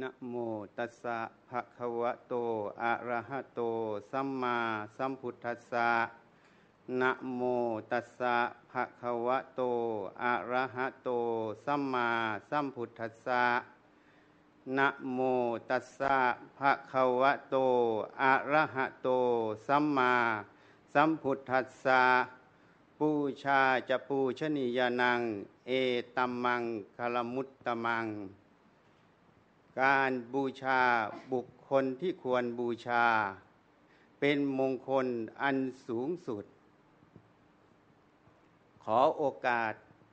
นะโมตัสสะภะคะวะโต อะระหะโต สัมมาสัมพุทธัสสะนะโมตัสสะภะคะวะโต อะระหะโต สัมมาสัมพุทธัสสะนะโมตัสสะภะคะวะโต อะระหะโต สัมมาสัมพุทธัสสะปูชาจะปูชนียานัง เอตัมมังคลมุตตมัง การบูชาบุคคลที่ควรบูชา เป็นมงคลอันสูงสุด ขอโอกาส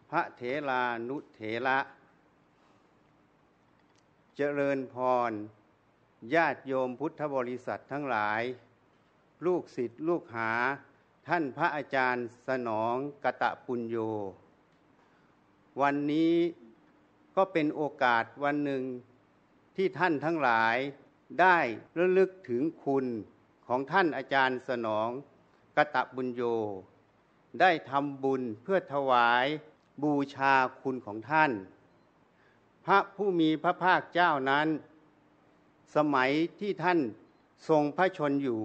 พระเถรานุเถระ เจริญพร ญาติโยมพุทธบริษัททั้งหลาย ลูกศิษย์ลูกหา ท่านพระอาจารย์สนองกะตะปุญโย วันนี้ก็เป็นโอกาสวันหนึ่ง ที่ท่านทั้งหลายได้ระลึกถึงคุณของท่านอาจารย์สนองกะตะบุญโย ได้ทำบุญเพื่อถวายบูชาคุณของท่าน พระผู้มีพระภาคเจ้านั้น สมัยที่ท่านทรงพระชนอยู่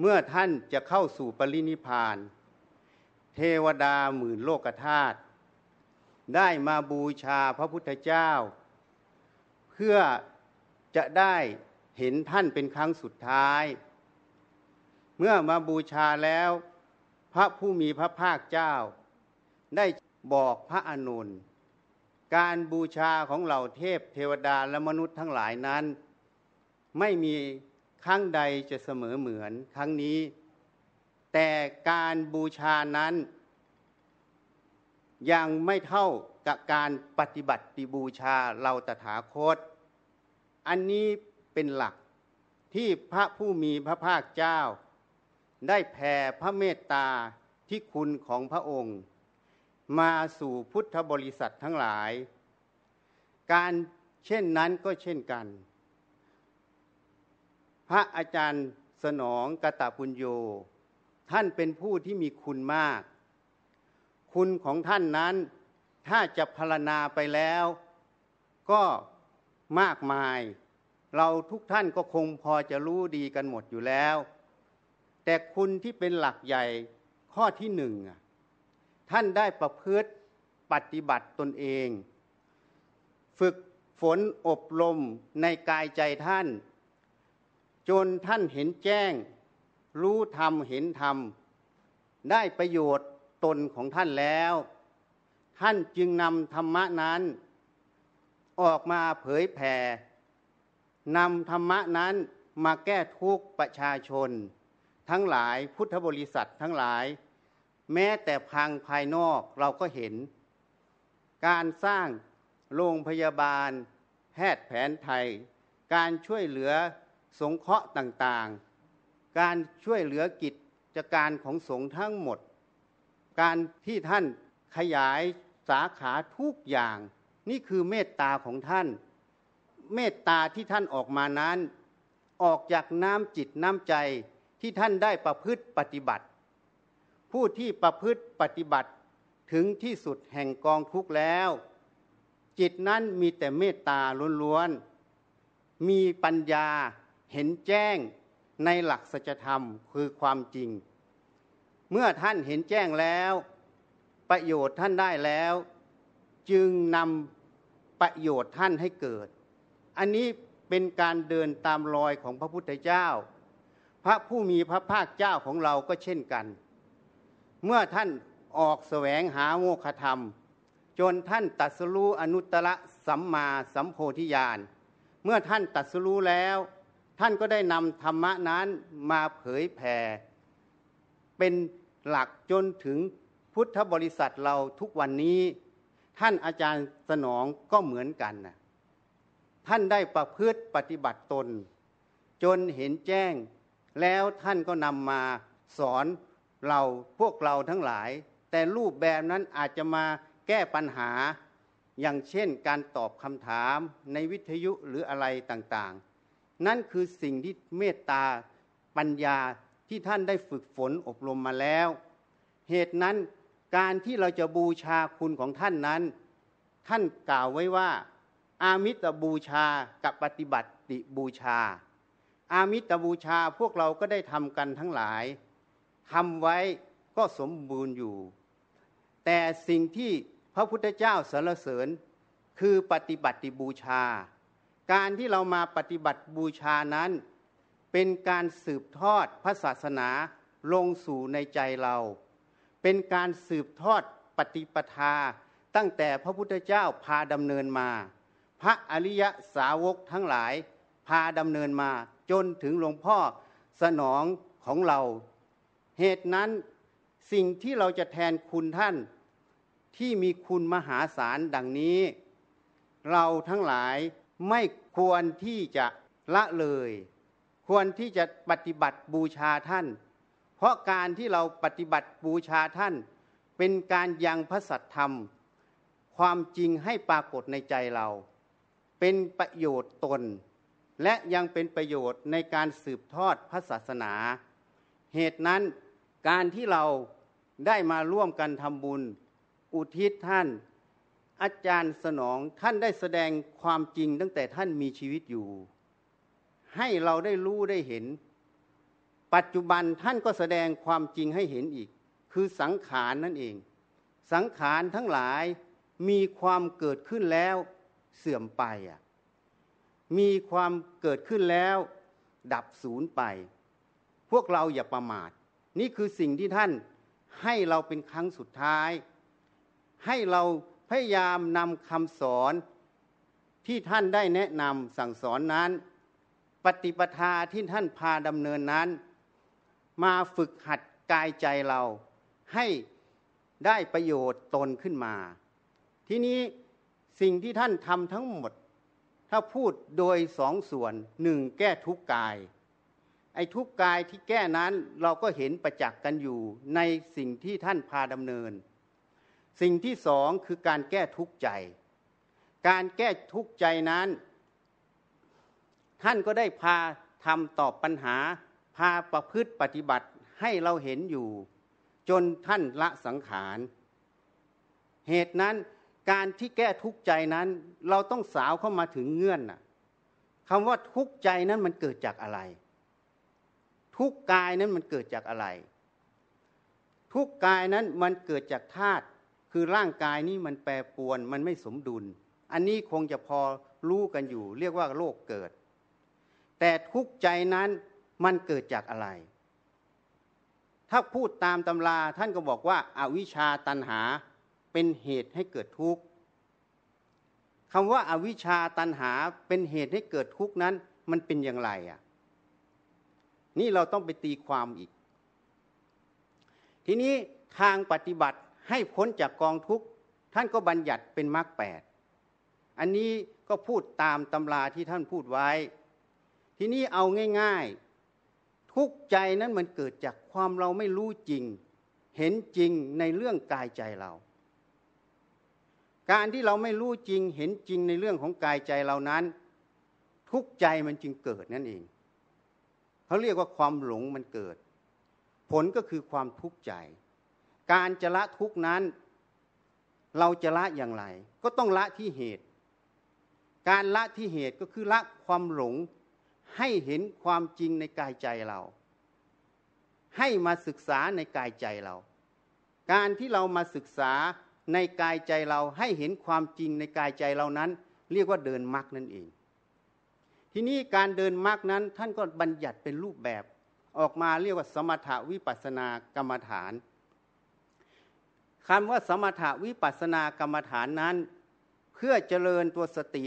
เมื่อท่านจะเข้าสู่ปรินิพาน เทวดาหมื่นโลกธาตุได้มาบูชาพระพุทธเจ้า เพื่อจะได้เห็นท่านเป็นครั้งสุดท้าย เมื่อมาบูชาแล้ว พระผู้มีพระภาคเจ้า ได้บอกพระอานนการบูชาของเหล่าเทพเทวดาและมนุษย์ทั้งหลายนั้น ไม่มีครั้งใดจะเสมอเหมือนครั้งนี้ แต่การบูชานั้น ยังไม่เท่า กับการปฏิบัติบูชาเราตถาคต อันนี้เป็นหลักที่พระผู้มีพระภาคเจ้า ได้แผ่พระเมตตาที่คุณของพระองค์ มาสู่พุทธบริษัททั้งหลาย การเช่นนั้นก็เช่นกัน พระอาจารย์สนองกตปุญโย ท่านเป็นผู้ที่มีคุณมาก คุณของท่านนั้น ถ้าจะพรรณนาไปแล้ว ก็มากมาย เราทุกท่านก็คงพอจะรู้ดีกันหมดอยู่แล้ว แต่คุณที่เป็นหลักใหญ่ข้อที่หนึ่งท่านได้ประพฤติปฏิบัติตนเอง ฝึกฝนอบรมในกายใจท่าน จนท่านเห็นแจ้ง รู้ธรรมเห็นธรรม ได้ประโยชน์ตนของท่านแล้ว ท่านจึงนำธรรมะนั้น ออกมาเผยแผ่นำธรรมะนั้นมาแก้ทุกข์ประชาชน ทั้งหลายพุทธบริษัททั้งหลาย แม้แต่พังภายนอกเราก็เห็น การสร้างโรงพยาบาล แพทย์แผนไทย การช่วยเหลือสงเคราะห์ต่างๆ การช่วยเหลือกิจการของสงฆ์ทั้งหมด การที่ท่านขยาย สาขาทุกอย่าง นี่คือเมตตาของท่าน เมตตาที่ท่านออกมานั้น ออกจากน้ำจิตน้ำใจที่ท่านได้ประพฤติปฏิบัติ ผู้ที่ประพฤติปฏิบัติถึงที่สุดแห่งกองทุกข์แล้ว จิตนั้นมีแต่เมตตาล้วนๆมีปัญญาเห็นแจ้งในหลักสัจธรรมคือความจริง เมื่อท่านเห็นแจ้งแล้ว ประโยชน์ท่านได้แล้ว จึงนำประโยชน์ท่านให้เกิด อันนี้เป็นการเดินตามรอยของพระพุทธเจ้า พระผู้มีพระภาคเจ้าของเราก็เช่นกัน เมื่อท่านออกแสวงหาโมฆะธรรม จนท่านตัดสรู้อนุตตรสัมมาสัมโพธิญาณเมื่อท่านตัดสรู้แล้ว ท่านก็ได้นำธรรมะนั้นมาเผยแผ่เป็นหลักจนถึง พุทธบริษัทเราทุกวันนี้ ท่านอาจารย์สนองก็เหมือนกันนะท่านได้ประพฤติปฏิบัติตน จนเห็นแจ้ง แล้วท่านก็นำมาสอนเราพวกเราทั้งหลาย แต่รูปแบบนั้นอาจจะมาแก้ปัญหา อย่างเช่นการตอบคำถามในวิทยุหรืออะไรต่างๆ นั่นคือสิ่งที่เมตตาปัญญาที่ท่านได้ฝึกฝนอบรมมาแล้ว เหตุนั้น การที่เราจะบูชาคุณของท่านนั้น ท่านกล่าวไว้ว่า อามิตรบูชากับปฏิบัติบูชา อามิตรบูชาพวกเราก็ได้ทำกันทั้งหลายทำไว้ก็สมบูรณ์อยู่ แต่สิ่งที่พระพุทธเจ้าสรรเสริญคือปฏิบัติบูชา การที่เรามาปฏิบัติบูชานั้น เป็นการสืบทอดพระศาสนาลงสู่ในใจเรา เป็นการสืบทอดปฏิปทา ตั้งแต่พระพุทธเจ้าพาดำเนินมา พระอริยสาวกทั้งหลายพาดำเนินมาจนถึงหลวงพ่อสนองของเรา เหตุนั้นสิ่งที่เราจะแทนคุณท่าน ที่มีคุณมหาศาลดังนี้ เราทั้งหลายไม่ควรที่จะละเลย ควรที่จะปฏิบัติบูชาท่าน เพราะการที่เราปฏิบัติบูชาท่าน เป็นการยังพระสัตธรรม ความจริงให้ปรากฏในใจเรา เป็นประโยชน์ตน และยังเป็นประโยชน์ในการสืบทอดพระศาสนา เหตุนั้นการที่เราได้มาร่วมกันทำบุญ อุทิศท่าน อาจารย์สนองท่านได้แสดงความจริงตั้งแต่ท่านมีชีวิตอยู่ ให้เราได้รู้ได้เห็น ปัจจุบันท่านก็แสดงความจริงให้เห็นอีก คือสังขารนั่นเอง สังขารทั้งหลายมีความเกิดขึ้นแล้วเสื่อมไปอะมีความเกิดขึ้นแล้ว ดับศูนย์ไป พวกเราอย่าประมาท นี่คือสิ่งที่ท่านให้เราเป็นครั้งสุดท้าย ให้เราพยายามนำคำสอนที่ท่านได้แนะนำสั่งสอนนั้น ปฏิปทาที่ท่านพาดำเนินนั้น มาฝึกหัดกายใจเราให้ได้ประโยชน์ตนขึ้นมา ทีนี้สิ่งที่ท่านทำทั้งหมด ถ้าพูดโดยสองส่วนหนึ่งแก้ทุกกาย ไอ้ทุกกายที่แก้นั้นเราก็เห็นประจักษ์กันอยู่ในสิ่งที่ท่านพาดำเนิน สิ่งที่สองคือการแก้ทุกใจ การแก้ทุกใจนั้น ท่านก็ได้พาทำตอบปัญหา พาประพฤติปฏิบัติให้เราเห็นอยู่ จนท่านละสังขาร เหตุนั้นการที่แก้ทุกข์ใจนั้น เราต้องสาวเข้ามาถึงเงื่อนน่ะคำว่าทุกข์ใจนั้นมันเกิดจากอะไร ทุกกายนั้นมันเกิดจากอะไร ทุกกายนั้นมันเกิดจากธาตุคือร่างกายนี้มันแปรปรวนมันไม่สมดุล อันนี้คงจะพอรู้กันอยู่ เรียกว่าโรคเกิด แต่ทุกใจนั้น มันเกิดจากอะไร ถ้าพูดตามตำราท่านก็บอกว่าอาวิชชาตันหาเป็นเหตุให้เกิดทุกข์คำว่าอาวิชชาตันหาเป็นเหตุให้เกิดทุกข์นั้น มันเป็นอย่างไรอะ นี่เราต้องไปตีความอีก ทีนี้ทางปฏิบัติให้พ้นจากกองทุกข์ท่านก็บัญญัติเป็นมรรคแปดอันนี้ก็พูดตามตำราที่ท่านพูดไว้ ทีนี้เอาง่ายๆ ทุกใจนั้นมันเกิดจากความเราไม่รู้จริง เห็นจริงในเรื่องกายใจเรา การที่เราไม่รู้จริง เห็นจริงในเรื่องของกายใจเรานั้น ทุกใจมันจึงเกิดนั่นเองเขาเรียกว่าความหลงมันเกิด ผลก็คือความทุกข์ใจ การจะละทุกนั้น เราจะละอย่างไร ก็ต้องละที่เหตุ การละที่เหตุก็คือละความหลง ให้เห็นความจริงในกายใจเรา ให้มาศึกษาในกายใจเรา การที่เรามาศึกษาในกายใจเราให้เห็นความจริงในกายใจเรานั้น เรียกว่าเดินมรรคนั่นเอง ทีนี้การเดินมรรคนั้นท่านก็บัญญัติเป็นรูปแบบออกมาเรียกว่าสมถวิปัสนากรรมฐานคำว่าสมถวิปัสนากรรมฐานนั้น เพื่อเจริญตัวสติ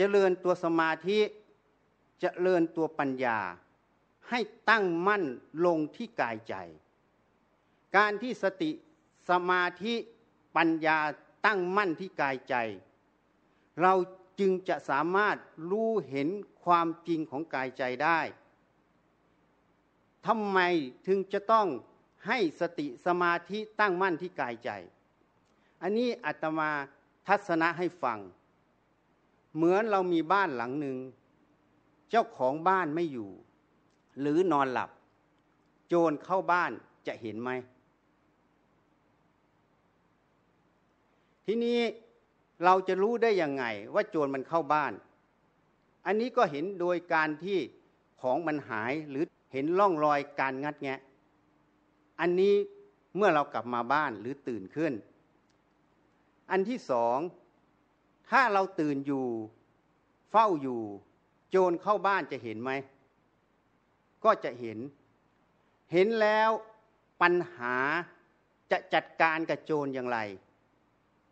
เจริญตัวสมาธิจเจริญตัวปัญญา ให้ตั้งมั่นลงที่กายใจ การที่สติสมาธิปัญญาตั้งมั่นที่กายใจ เราจึงจะสามารถรู้เห็นความจริงของกายใจได้ทำไมถึงจะต้องให้สติสมาธิตั้งมั่นที่กายใจ อันนี้อาตมาทัศนะให้ฟัง เหมือนเรามีบ้านหลังหนึ่ง เจ้าของบ้านไม่อยู่ หรือนอนหลับ โจรเข้าบ้านจะเห็นไหม ทีนี้เราจะรู้ได้ยังไง ว่าโจรมันเข้าบ้าน อันนี้ก็เห็นโดยการที่ของมันหายหรือเห็นร่องรอยการงัดแงะ อันนี้เมื่อเรากลับมาบ้านหรือตื่นขึ้น อันที่สอง ถ้าเราตื่นอยู่ เฝ้าอยู่ โจรเข้าบ้านจะเห็นไหม ก็จะเห็น เห็นแล้วปัญหาจะจัดการกับโจรอย่างไร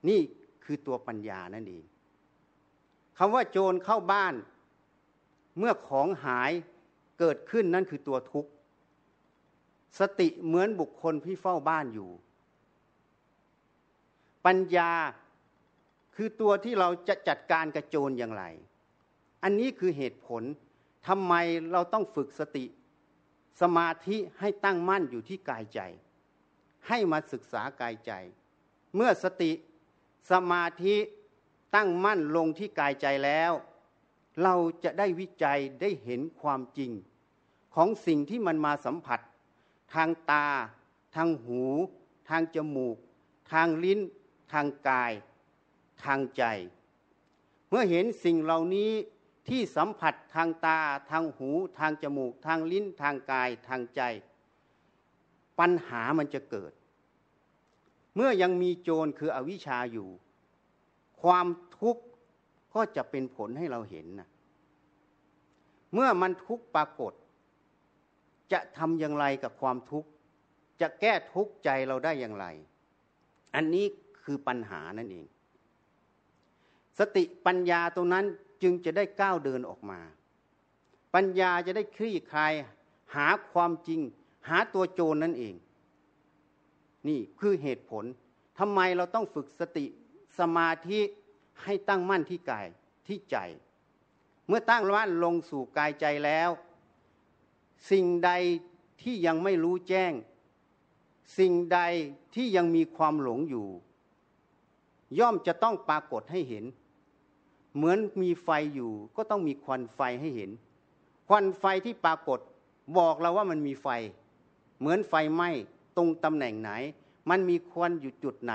นี่คือตัวปัญญานั่นเองคำว่าโจรเข้าบ้าน เมื่อของหายเกิดขึ้นนั่นคือตัวทุกข์ สติเหมือนบุคคลที่เฝ้าบ้านอยู่ ปัญญา คือตัวที่เราจะจัดการกับโจรอย่างไร อันนี้คือเหตุผลทำไมเราต้องฝึกสติ สมาธิให้ตั้งมั่นอยู่ที่กายใจ ให้มาศึกษากายใจ เมื่อสติสมาธิตั้งมั่นลงที่กายใจแล้ว เราจะได้วิจัยได้เห็นความจริง ของสิ่งที่มันมาสัมผัส ทางตา ทางหู ทางจมูก ทางลิ้น ทางกาย ทางใจ เมื่อเห็นสิ่งเหล่านี้ที่สัมผัสทางตาทางหูทางจมูก ทางลิ้นทางกายทางใจ ปัญหามันจะเกิด เมื่อยังมีโจรคืออวิชชาอยู่ ความทุกข์ก็จะเป็นผลให้เราเห็นนะเมื่อมันทุกข์ปรากฏ จะทำอย่างไรกับความทุกข์ จะแก้ทุกข์ใจเราได้อย่างไร อันนี้คือปัญหานั่นเอง สติปัญญาตรงนั้นจึงจะได้ก้าวเดินออกมา ปัญญาจะได้คลี่คลายหาความจริง หาตัวโจรนั่นเอง นี่คือเหตุผลทำไมเราต้องฝึกสติสมาธิให้ตั้งมั่นที่กายที่ใจ เมื่อตั้งมั่นลงสู่กายใจแล้ว สิ่งใดที่ยังไม่รู้แจ้ง สิ่งใดที่ยังมีความหลงอยู่ ย่อมจะต้องปรากฏให้เห็น เหมือนมีไฟอยู่ ก็ต้องมีควันไฟให้เห็น ควันไฟที่ปรากฏบอกเราว่ามันมีไฟ เหมือนไฟไหม้ตรงตำแหน่งไหน มันมีควันอยู่จุดไหน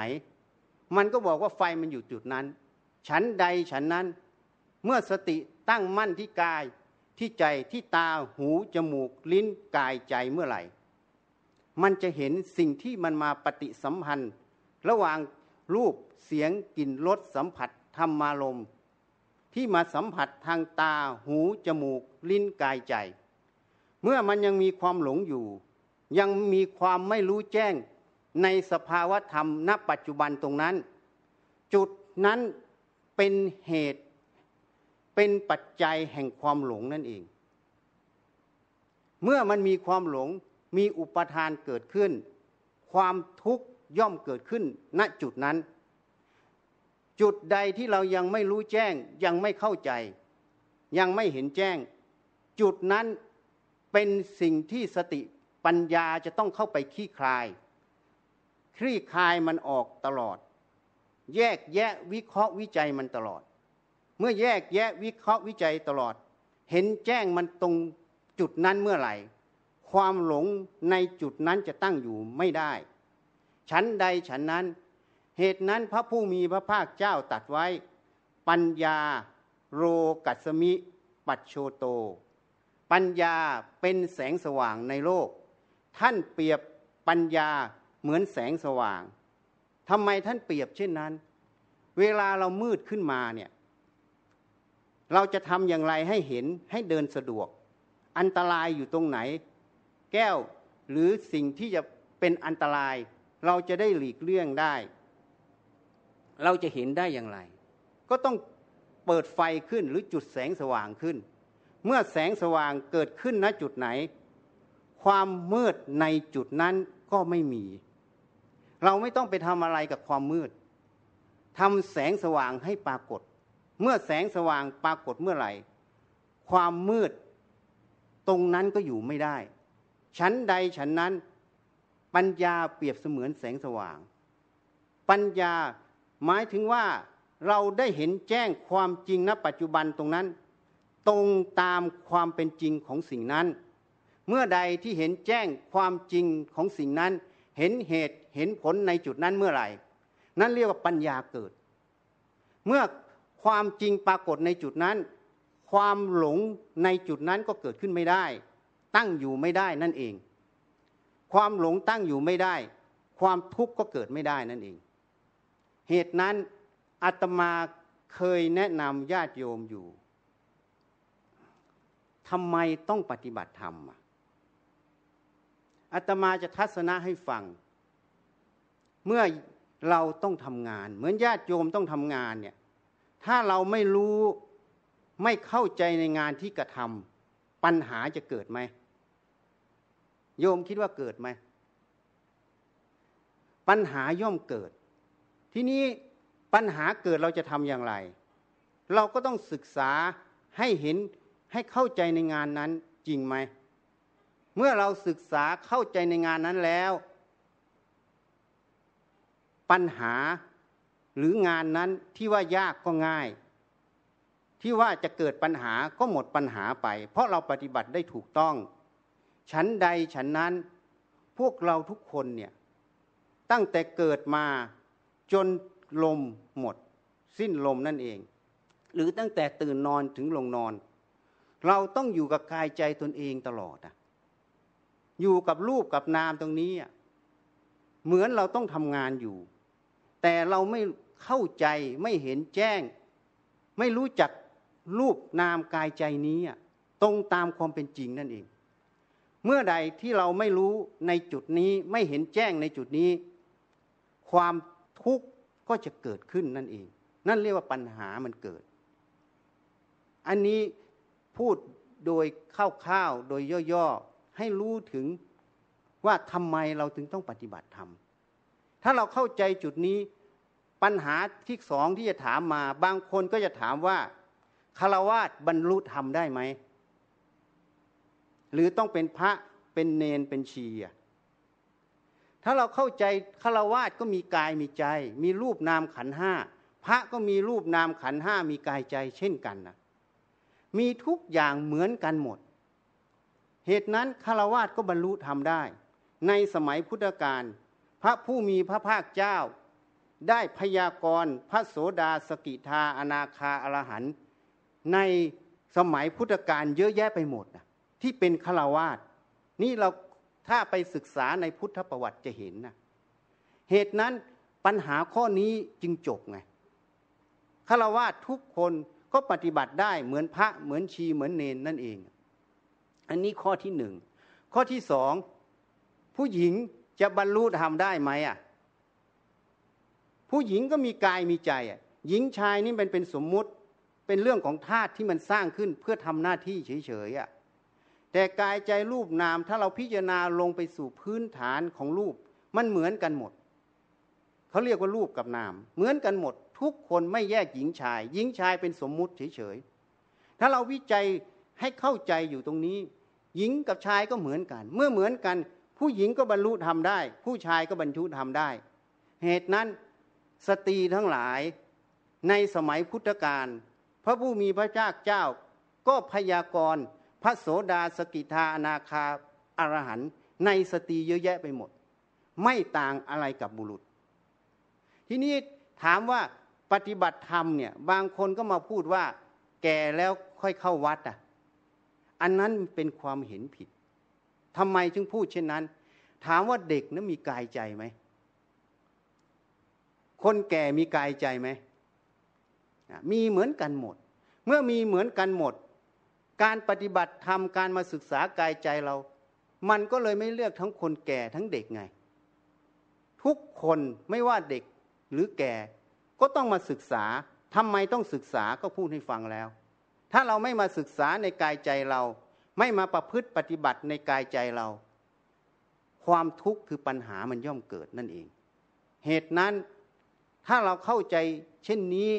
มันก็บอกว่าไฟมันอยู่จุดนั้น ฉันใดฉันนั้น เมื่อสติตั้งมั่นที่กาย ที่ใจที่ตาหูจมูก ลิ้นกายใจเมื่อไหร่ มันจะเห็นสิ่งที่มันมาปฏิสัมพันธ์ ระหว่างรูปเสียงกลิ่นรสสัมผัสธรรมารมณ์ ที่มาสัมผัสทางตา หู จมูก ลิ้น กายใจ เมื่อมันยังมีความหลงอยู่ ยังมีความไม่รู้แจ้งในสภาวะธรรมณปัจจุบันตรงนั้น จุดนั้นเป็นเหตุ เป็นปัจจัยแห่งความหลงนั่นเอง เมื่อมันมีความหลงมีอุปทานเกิดขึ้น ความทุกข์ย่อมเกิดขึ้นณจุดนั้น จุดใดที่เรายังไม่รู้แจ้ง ยังไม่เข้าใจ ยังไม่เห็นแจ้ง จุดนั้นเป็นสิ่งที่สติปัญญาจะต้องเข้าไปขี้คลาย คลี่คลายมันออกตลอด แยกแยะวิเคราะห์วิจัยมันตลอด เมื่อแยกแยะวิเคราะห์วิจัยตลอด เห็นแจ้งมันตรงจุดนั้นเมื่อไหร่ ความหลงในจุดนั้นจะตั้งอยู่ไม่ได้ฉันใดฉันนั้น เหตุนั้นพระผู้มีพระภาคเจ้าตัดไว้ ปัญญาโรกัสมิ ปัจโชโต ปัญญาเป็นแสงสว่างในโลก ท่านเปรียบปัญญาเหมือนแสงสว่างทำไมท่านเปรียบเช่นนั้น เวลาเรามืดขึ้นมาเนี่ยเราจะทำอย่างไรให้เห็นให้เดินสะดวก อันตรายอยู่ตรงไหน แก้วหรือสิ่งที่จะเป็นอันตราย เราจะได้หลีกเลี่ยงได้ เราจะเห็นได้อย่างไร ก็ต้องเปิดไฟขึ้นหรือจุดแสงสว่างขึ้น เมื่อแสงสว่างเกิดขึ้นณจุดไหน ความมืดในจุดนั้นก็ไม่มี เราไม่ต้องไปทำอะไรกับความมืดทำแสงสว่างให้ปรากฏ เมื่อแสงสว่างปรากฏเมื่อไหร่ ความมืดตรงนั้นก็อยู่ไม่ได้ ชั้นใดฉันนั้น ปัญญาเปรียบเสมือนแสงสว่าง ปัญญา หมายถึงว่าเราได้เห็นแจ้งความจริงณปัจจุบันตรงนั้น ตรงตามความเป็นจริงของสิ่งนั้น เมื่อใดที่เห็นแจ้งความจริงของสิ่งนั้น เห็นเหตุเห็นผลในจุดนั้นเมื่อไหร่ นั่นเรียกว่าปัญญาเกิด เมื่อความจริงปรากฏในจุดนั้น ความหลงในจุดนั้นก็เกิดขึ้นไม่ได้ ตั้งอยู่ไม่ได้นั่นเอง ความหลงตั้งอยู่ไม่ได้ ความทุกข์ก็เกิดไม่ได้นั่นเอง เหตุนั้นอาตมาเคยแนะนำญาติโยมอยู่ทำไมต้องปฏิบัติธรรมอาตมาจะทัศนะให้ฟัง เมื่อเราต้องทำงาน เหมือนญาติโยมต้องทำงานเนี่ย ถ้าเราไม่รู้ไม่เข้าใจในงานที่กระทำปัญหาจะเกิดไหม โยมคิดว่าเกิดไหม ปัญหาย่อมเกิด ทีนี้ปัญหาเกิดเราจะทำอย่างไร เราก็ต้องศึกษาให้เห็นให้เข้าใจในงานนั้นจริงไหม เมื่อเราศึกษาเข้าใจในงานนั้นแล้ว ปัญหาหรืองานนั้นที่ว่ายากก็ง่าย ที่ว่าจะเกิดปัญหาก็หมดปัญหาไป เพราะเราปฏิบัติได้ถูกต้องฉันใดฉันนั้น พวกเราทุกคนเนี่ยตั้งแต่เกิดมา จนลมหมด สิ้นลมนั่นเอง หรือตั้งแต่ตื่นนอนถึงลงนอน เราต้องอยู่กับกายใจตนเองตลอดอะอยู่กับรูปกับนามตรงนี้เหมือนเราต้องทำงานอยู่ แต่เราไม่เข้าใจไม่เห็นแจ้ง ไม่รู้จักรูปนามกายใจนี้ตรงตามความเป็นจริงนั่นเอง เมื่อใดที่เราไม่รู้ในจุดนี้ไม่เห็นแจ้งในจุดนี้ ความ ทุกข์ก็จะเกิดขึ้นนั่นเอง นั่นเรียกว่าปัญหามันเกิด อันนี้พูดโดยข้าวๆโดยย่อๆให้รู้ถึงว่าทำไมเราถึงต้องปฏิบัติธรรมถ้าเราเข้าใจจุดนี้ปัญหาที่สองที่จะถามมา บางคนก็จะถามว่าคารวาสบรรลุธรรมได้ไหม หรือต้องเป็นพระเป็นเนนเป็นชีอะ ถ้าเราเข้าใจคาวาสก็มีกายมีใจ มีรูปนามขันห้าพระก็มีรูปนามขันห้ามีกายใจเช่นกันนะมีทุกอย่างเหมือนกันหมด เหตุนั้นคาวาสก็บรรลุทำได้ ในสมัยพุทธกาลพระผู้มีพระภาคเจ้า ได้พยากรณ์พระโสดาสกิทาอนาคาอรหันในสมัยพุทธกาลเยอะแยะไปหมดนะที่เป็นคาวาสนี่เรา ถ้าไปศึกษาในพุทธประวัติจะเห็นนะเหตุนั้นปัญหาข้อนี้จึงจบไงคาวาสทุกคนก็ปฏิบัติได้เหมือนพระเหมือนชีเหมือนเนนนั่นเอง อันนี้ข้อที่หนึ่ง ข้อที่สอง ผู้หญิงจะบรรลุธรรมได้ไหมอะ ผู้หญิงก็มีกายมีใจอะ หญิงชายนี่เป็นเป็นสมมุติเป็นเรื่องของธาตุที่มันสร้างขึ้นเพื่อทำหน้าที่เฉยๆอะ แต่กายใจรูปนามถ้าเราพิจารณาลงไปสู่พื้นฐานของรูป มันเหมือนกันหมด เขาเรียกว่ารูปกับนาม เหมือนกันหมด ทุกคนไม่แยกหญิงชาย หญิงชายเป็นสมมุติเฉยๆถ้าเราวิจัยให้เข้าใจอยู่ตรงนี้ หญิงกับชายก็เหมือนกัน เมื่อเหมือนกัน ผู้หญิงก็บรรลุธรรมได้ ผู้ชายก็บรรลุธรรมได้ เหตุนั้นสตรีทั้งหลายในสมัยพุทธกาลพระผู้มีพระเจ้าเจ้า ก็พยากรณ์ พระโสดาสกิทาอนาคาอรหันในสตรีเยอะแยะไปหมด ไม่ต่างอะไรกับบุรุษ ทีนี้ถามว่าปฏิบัติธรรมเนี่ยบางคนก็มาพูดว่า แก่แล้วค่อยเข้าวัดอะอันนั้นเป็นความเห็นผิดทำไมจึงพูดเช่นนั้น ถามว่าเด็กนั้นมีกายใจไหมคนแก่มีกายใจไหมมีเหมือนกันหมด เมื่อมีเหมือนกันหมด การปฏิบัติธรรมการมาศึกษากายใจเรา มันก็เลยไม่เลือกทั้งคนแก่ทั้งเด็กไง ทุกคนไม่ว่าเด็กหรือแก่ ก็ต้องมาศึกษาทำไมต้องศึกษาก็พูดให้ฟังแล้ว ถ้าเราไม่มาศึกษาในกายใจเรา ไม่มาประพฤติปฏิบัติในกายใจเรา ความทุกข์คือปัญหามันย่อมเกิดนั่นเอง เหตุนั้นถ้าเราเข้าใจเช่นนี้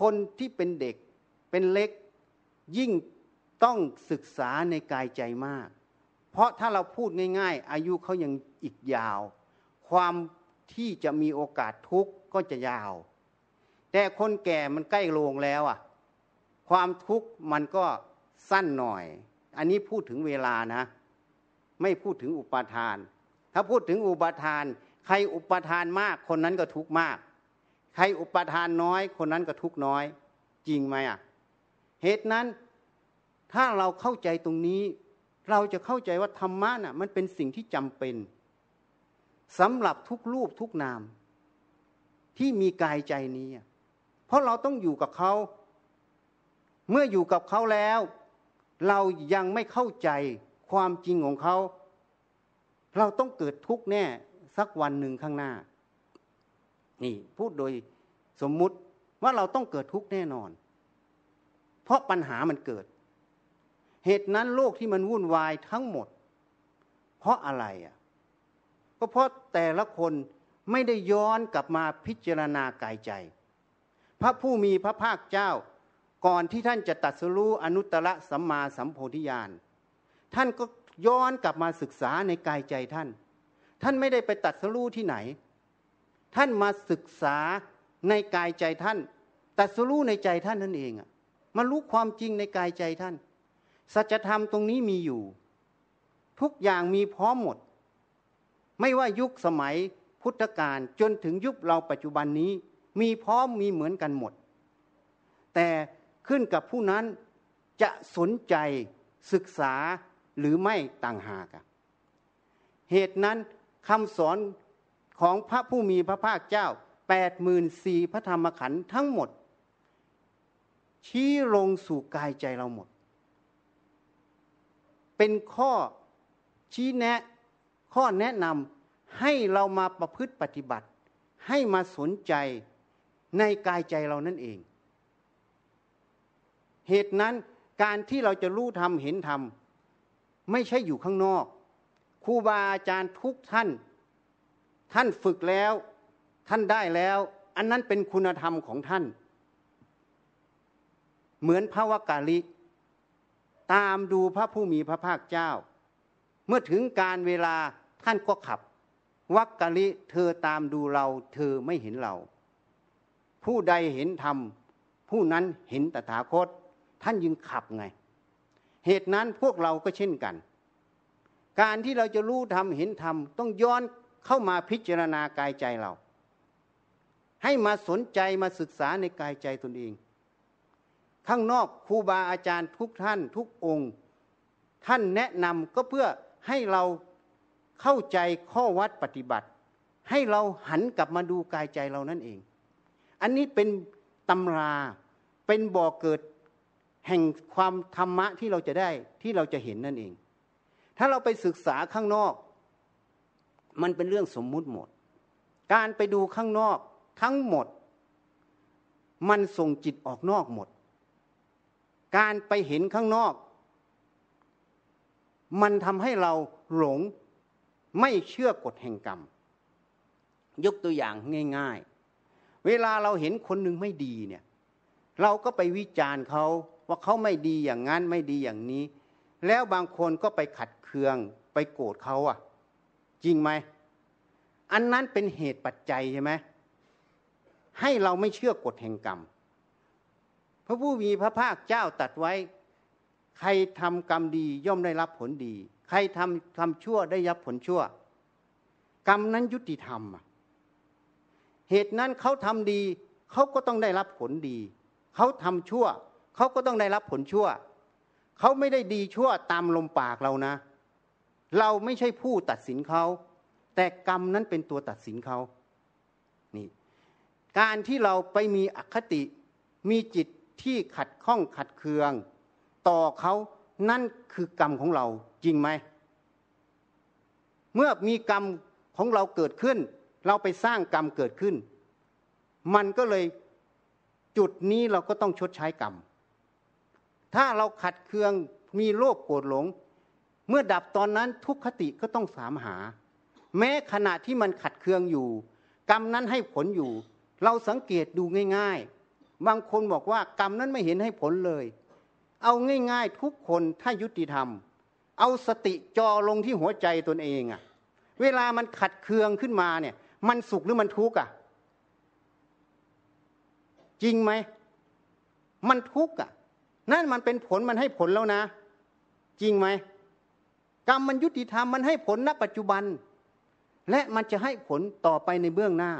คนที่เป็นเด็กเป็นเล็ก ยิ่งต้องศึกษาในกายใจมาก เพราะถ้าเราพูดง่าย ๆ อายุเขายังอีกยาว ความที่จะมีโอกาสทุกข์ก็จะยาว แต่คนแก่มันใกล้ลงแล้วอะ ความทุกข์มันก็สั้นหน่อย อันนี้พูดถึงเวลานะ ไม่พูดถึงอุปาทาน ถ้าพูดถึงอุปาทาน ใครอุปาทานมากคนนั้นก็ทุกข์มาก ใครอุปทานน้อย คนนั้นก็ทุกน้อย จริงไหมอะ เหตุนั้นถ้าเราเข้าใจตรงนี้ เราจะเข้าใจว่าธรรมะน่ะมันเป็นสิ่งที่จำเป็นสำหรับทุกรูปทุกนาม ที่มีกายใจนี้ เพราะเราต้องอยู่กับเขา เมื่ออยู่กับเขาแล้ว เรายังไม่เข้าใจความจริงของเขา เราต้องเกิดทุกข์แน่สักวันหนึ่งข้างหน้า นี่พูดโดยสมมุติว่าเราต้องเกิดทุกข์แน่นอน ราะปัญหามันเกิด เหตุนั้นโลกที่มันวุ่นวายทั้งหมด เพราะอะไรอะก็เพราะแต่ละคนไม่ได้ย้อนกลับมาพิจารณากายใจ พระผู้มีพระภาคเจ้า ก่อนที่ท่านจะตัดสรู้อนุตตรสัมมาสัมโพธิญาณท่านก็ย้อนกลับมาศึกษาในกายใจท่าน ท่านไม่ได้ไปตัดสรู้ที่ไหน ท่านมาศึกษาในกายใจท่าน ตัดสรู้ในใจท่านนั่นเองอะ มารู้ความจริงในกายใจท่าน สัจธรรมตรงนี้มีอยู่ ทุกอย่างมีพร้อมหมด ไม่ว่ายุคสมัยพุทธกาลจนถึงยุคเราปัจจุบันนี้ มีพร้อมมีเหมือนกันหมด แต่ขึ้นกับผู้นั้นจะสนใจศึกษาหรือไม่ต่างหากเหตุนั้นคำสอนของพระผู้มีพระภาคเจ้าแปดหมื่นสี่พระธรรมขันธ์ทั้งหมด ชี้ลงสู่กายใจเราหมด เป็นข้อชี้แนะ ข้อแนะนำให้เรามาประพฤติปฏิบัติ ให้มาสนใจในกายใจเรานั่นเอง เหตุนั้นการที่เราจะรู้ธรรมเห็นธรรมไม่ใช่อยู่ข้างนอกครูบาอาจารย์ทุกท่าน ท่านฝึกแล้ว ท่านได้แล้ว อันนั้นเป็นคุณธรรมของท่าน เหมือนพระวกาลิ ตามดูพระผู้มีพระภาคเจ้า เมื่อถึงการเวลาท่านก็ขับวักกะลิเธอตามดูเรา เธอไม่เห็นเรา ผู้ใดเห็นธรรม ผู้นั้นเห็นตถาคต ท่านยึงขับไง เหตุนั้นพวกเราก็เช่นกัน การที่เราจะรู้ธรรมเห็นธรรม ต้องย้อนเข้ามาพิจารณากายใจเรา ให้มาสนใจมาศึกษาในกายใจตนเอง ข้างนอกครูบาอาจารย์ทุกท่านทุกองค์ ท่านแนะนำก็เพื่อให้เราเข้าใจข้อวัดปฏิบัติ ให้เราหันกลับมาดูกายใจเรานั่นเอง อันนี้เป็นตำราเป็นบ่อเกิดแห่งความธรรมะที่เราจะได้ที่เราจะเห็นนั่นเอง ถ้าเราไปศึกษาข้างนอก มันเป็นเรื่องสมมุติหมด การไปดูข้างนอกทั้งหมด มันส่งจิตออกนอกหมด การไปเห็นข้างนอก มันทำให้เราหลงไม่เชื่อกฎแห่งกรรม ยกตัวอย่างง่าย ๆ เวลาเราเห็นคนหนึ่งไม่ดีเนี่ย เราก็ไปวิจารณ์เขาว่าเขาไม่ดีอย่างนั้นไม่ดีอย่างนี้ แล้วบางคนก็ไปขัดเคืองไปโกรธเขาอะ จริงไหม อันนั้นเป็นเหตุปัจจัยใช่ไหมให้เราไม่เชื่อกฎแห่งกรรม ระผู้มีพระภาคเจ้าตัดไว้ ใครทำกรรมดีย่อมได้รับผลดี ใครทำทำชั่วได้รับผลชั่ว กรรมนั้นยุติธรรม เหตุนั้นเขาทำดีเขาก็ต้องได้รับผลดี เขาทำชั่วเขาก็ต้องได้รับผลชั่ว เขาไม่ได้ดีชั่วตามลมปากเรานะ เราไม่ใช่ผู้ตัดสินเขา แต่กรรมนั้นเป็นตัวตัดสินเขานี่ การที่เราไปมีอคติมีจิต ที่ขัดข้องขัดเคือง ต่อเขานั่นคือกรรมของเราจริงไหม เมื่อมีกรรมของเราเกิดขึ้น เราไปสร้างกรรมเกิดขึ้น มันก็เลยจุดนี้เราก็ต้องชดใช้กรรม ถ้าเราขัดเคืองมีโรคโกรธหลง เมื่อดับตอนนั้นทุกขติก็ต้องสามหา แม้ขณะที่มันขัดเคืองอยู่ กรรมนั้นให้ผลอยู่ เราสังเกตดูง่าย ๆ บางคนบอกว่ากรรมนั้นไม่เห็นให้ผลเลย เอาง่าย ๆ ทุกคนถ้ายุติธรรม เอาสติจอลงที่หัวใจตนเองอะเวลามันขัดเคืองขึ้นมาเนี่ย มันสุขหรือมันทุกข์อะจริงไหม มันทุกข์อะนั่นมันเป็นผลมันให้ผลแล้วนะ จริงไหมกรรมมันยุติธรรมมันให้ผลณปัจจุบัน และมันจะให้ผลต่อไปในเบื้องหน้า